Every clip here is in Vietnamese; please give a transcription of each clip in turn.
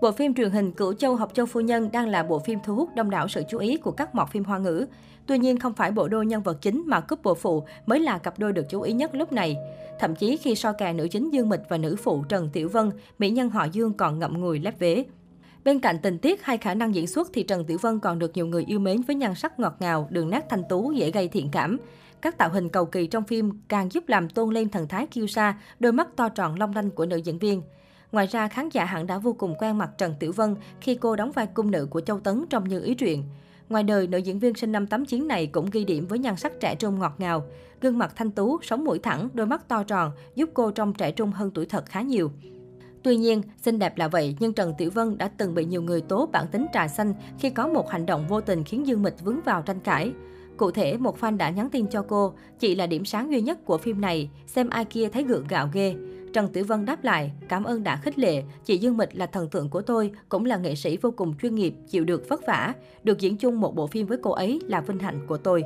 Bộ phim truyền hình Cửu Châu Học Châu Phu Nhân đang là bộ phim thu hút đông đảo sự chú ý của các mọt phim hoa ngữ. Tuy nhiên không phải bộ đôi nhân vật chính mà couple phụ mới là cặp đôi được chú ý nhất lúc này. Thậm chí khi so kè nữ chính Dương Mịch và nữ phụ Trần Tiểu Vân, mỹ nhân họ Dương còn ngậm ngùi lép vế. Bên cạnh tình tiết hay khả năng diễn xuất thì Trần Tiểu Vân còn được nhiều người yêu mến với nhan sắc ngọt ngào, đường nét thanh tú, dễ gây thiện cảm. Các tạo hình cầu kỳ trong phim càng giúp làm tôn lên thần thái kiêu sa, đôi mắt to tròn long lanh của nữ diễn viên. Ngoài ra, khán giả hẳn đã vô cùng quen mặt Trần Tiểu Vân khi cô đóng vai cung nữ của Châu Tấn trong Như Ý Truyện. Ngoài đời, nữ diễn viên sinh năm 89 này cũng ghi điểm với nhan sắc trẻ trung ngọt ngào. Gương mặt thanh tú, sống mũi thẳng, đôi mắt to tròn, giúp cô trông trẻ trung hơn tuổi thật khá nhiều. Tuy nhiên, xinh đẹp là vậy, nhưng Trần Tiểu Vân đã từng bị nhiều người tố bản tính trà xanh khi có một hành động vô tình khiến Dương Mịch vướng vào tranh cãi. Cụ thể, một fan đã nhắn tin cho cô, chị là điểm sáng duy nhất của phim này, xem ai kia thấy gượng gạo ghê. Trần Tử Vân đáp lại, cảm ơn đã khích lệ, chị Dương Mịch là thần tượng của tôi, cũng là nghệ sĩ vô cùng chuyên nghiệp, chịu được vất vả. Được diễn chung một bộ phim với cô ấy là vinh hạnh của tôi.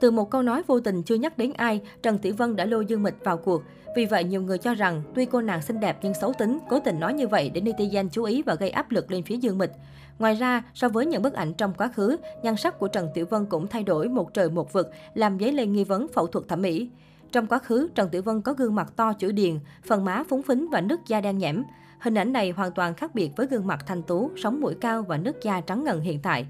Từ một câu nói vô tình chưa nhắc đến ai, Trần Tiểu Vân đã lôi Dương Mịch vào cuộc. Vì vậy, nhiều người cho rằng tuy cô nàng xinh đẹp nhưng xấu tính, cố tình nói như vậy để netizen chú ý và gây áp lực lên phía Dương Mịch. Ngoài ra, so với những bức ảnh trong quá khứ, nhan sắc của Trần Tiểu Vân cũng thay đổi một trời một vực, làm dấy lên nghi vấn phẫu thuật thẩm mỹ. Trong quá khứ, Trần Tiểu Vân có gương mặt to chữ điền, phần má phúng phính và nước da đen nhẽm. Hình ảnh này hoàn toàn khác biệt với gương mặt thanh tú, sống mũi cao và nước da trắng ngần hiện tại.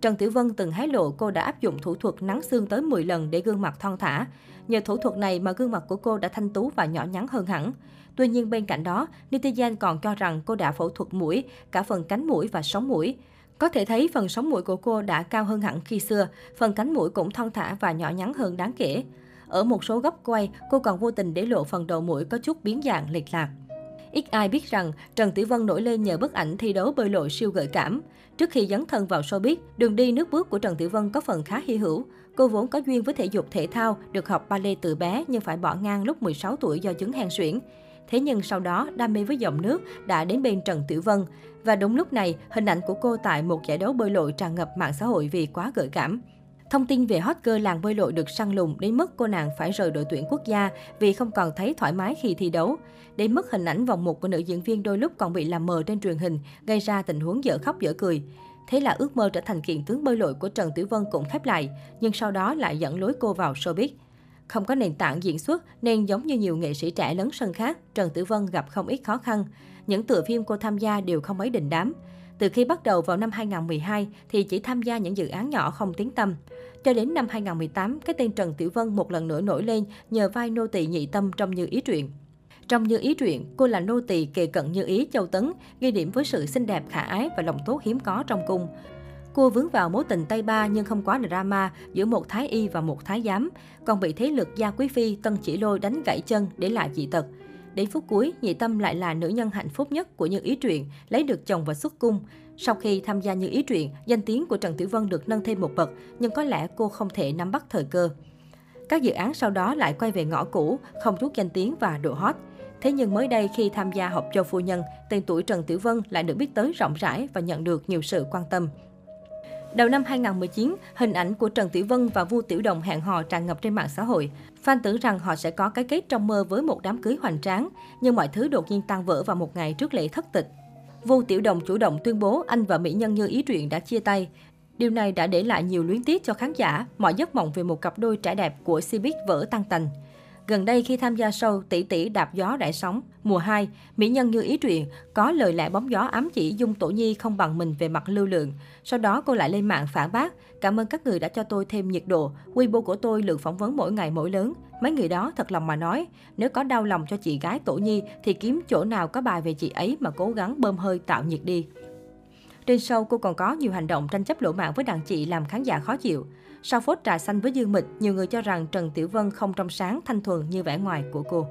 Trần Tiểu Vân từng hé lộ cô đã áp dụng thủ thuật nắng xương tới 10 lần để gương mặt thon thả. Nhờ thủ thuật này mà gương mặt của cô đã thanh tú và nhỏ nhắn hơn hẳn. Tuy nhiên bên cạnh đó, netizen còn cho rằng cô đã phẫu thuật mũi, cả phần cánh mũi và sống mũi. Có thể thấy phần sống mũi của cô đã cao hơn hẳn khi xưa, phần cánh mũi cũng thon thả và nhỏ nhắn hơn đáng kể. Ở một số góc quay, cô còn vô tình để lộ phần đầu mũi có chút biến dạng lệch lạc. Ít ai biết rằng Trần Tiểu Vân nổi lên nhờ bức ảnh thi đấu bơi lội siêu gợi cảm. Trước khi dấn thân vào showbiz, đường đi nước bước của Trần Tiểu Vân có phần khá hy hữu. Cô vốn có duyên với thể dục thể thao, được học ballet từ bé nhưng phải bỏ ngang lúc 16 tuổi do chứng hen suyễn. Thế nhưng sau đó, đam mê với dòng nước đã đến bên Trần Tiểu Vân. Và đúng lúc này, hình ảnh của cô tại một giải đấu bơi lội tràn ngập mạng xã hội vì quá gợi cảm. Thông tin về hot girl làng bơi lội được săn lùng đến mức cô nàng phải rời đội tuyển quốc gia vì không còn thấy thoải mái khi thi đấu. Đến mức hình ảnh vòng một của nữ diễn viên đôi lúc còn bị làm mờ trên truyền hình, gây ra tình huống dở khóc dở cười. Thế là ước mơ trở thành kiện tướng bơi lội của Trần Tử Vân cũng khép lại, nhưng sau đó lại dẫn lối cô vào showbiz. Không có nền tảng diễn xuất nên giống như nhiều nghệ sĩ trẻ lớn sân khác, Trần Tử Vân gặp không ít khó khăn. Những tựa phim cô tham gia đều không mấy đình đám. Từ khi bắt đầu vào năm 2012 thì chỉ tham gia những dự án nhỏ không tiếng tâm. Cho đến năm 2018, cái tên Trần Tiểu Vân một lần nữa nổi lên nhờ vai nô tỳ nhị tâm trong Như Ý Truyện. Trong Như Ý Truyện, cô là nô tỳ kề cận Như Ý Châu Tấn, ghi điểm với sự xinh đẹp khả ái và lòng tốt hiếm có trong cung. Cô vướng vào mối tình Tây Ba nhưng không quá drama giữa một thái y và một thái giám, còn bị thế lực gia quý phi Tân Chỉ Lôi đánh gãy chân để lại dị tật. Đến phút cuối, Nhị Tâm lại là nữ nhân hạnh phúc nhất của Như Ý Truyện, lấy được chồng và xuất cung. Sau khi tham gia Như Ý Truyện, danh tiếng của Trần Tiểu Vân được nâng thêm một bậc, nhưng có lẽ cô không thể nắm bắt thời cơ. Các dự án sau đó lại quay về ngõ cũ, không chút danh tiếng và độ hot. Thế nhưng mới đây khi tham gia học cho phu nhân, tên tuổi Trần Tiểu Vân lại được biết tới rộng rãi và nhận được nhiều sự quan tâm. Đầu năm 2019, hình ảnh của Trần Tiểu Vân và Vu Tiểu Đồng hẹn hò tràn ngập trên mạng xã hội. Fan tưởng rằng họ sẽ có cái kết trong mơ với một đám cưới hoành tráng, nhưng mọi thứ đột nhiên tan vỡ vào một ngày trước lễ thất tịch. Vu Tiểu Đồng chủ động tuyên bố anh và mỹ nhân Như Ý Truyện đã chia tay. Điều này đã để lại nhiều luyến tiếc cho khán giả, mọi giấc mộng về một cặp đôi trẻ đẹp của Cbiz vỡ tan tành. Gần đây khi tham gia show Tỷ tỷ đạp gió đại sóng mùa 2, mỹ nhân như ý truyện có lời lẽ bóng gió ám chỉ Dung Tổ Nhi không bằng mình về mặt lưu lượng. Sau đó cô lại lên mạng phản bác, cảm ơn các người đã cho tôi thêm nhiệt độ. Weibo của tôi lượng phỏng vấn mỗi ngày mỗi lớn. Mấy người đó thật lòng mà nói, nếu có đau lòng cho chị gái Tổ Nhi thì kiếm chỗ nào có bài về chị ấy mà cố gắng bơm hơi tạo nhiệt đi. Trên show, cô còn có nhiều hành động tranh chấp lỗ mạng với đàn chị làm khán giả khó chịu. Sau phốt trà xanh với Dương Mịch, nhiều người cho rằng Trần Tiểu Vân không trong sáng thanh thuần như vẻ ngoài của cô.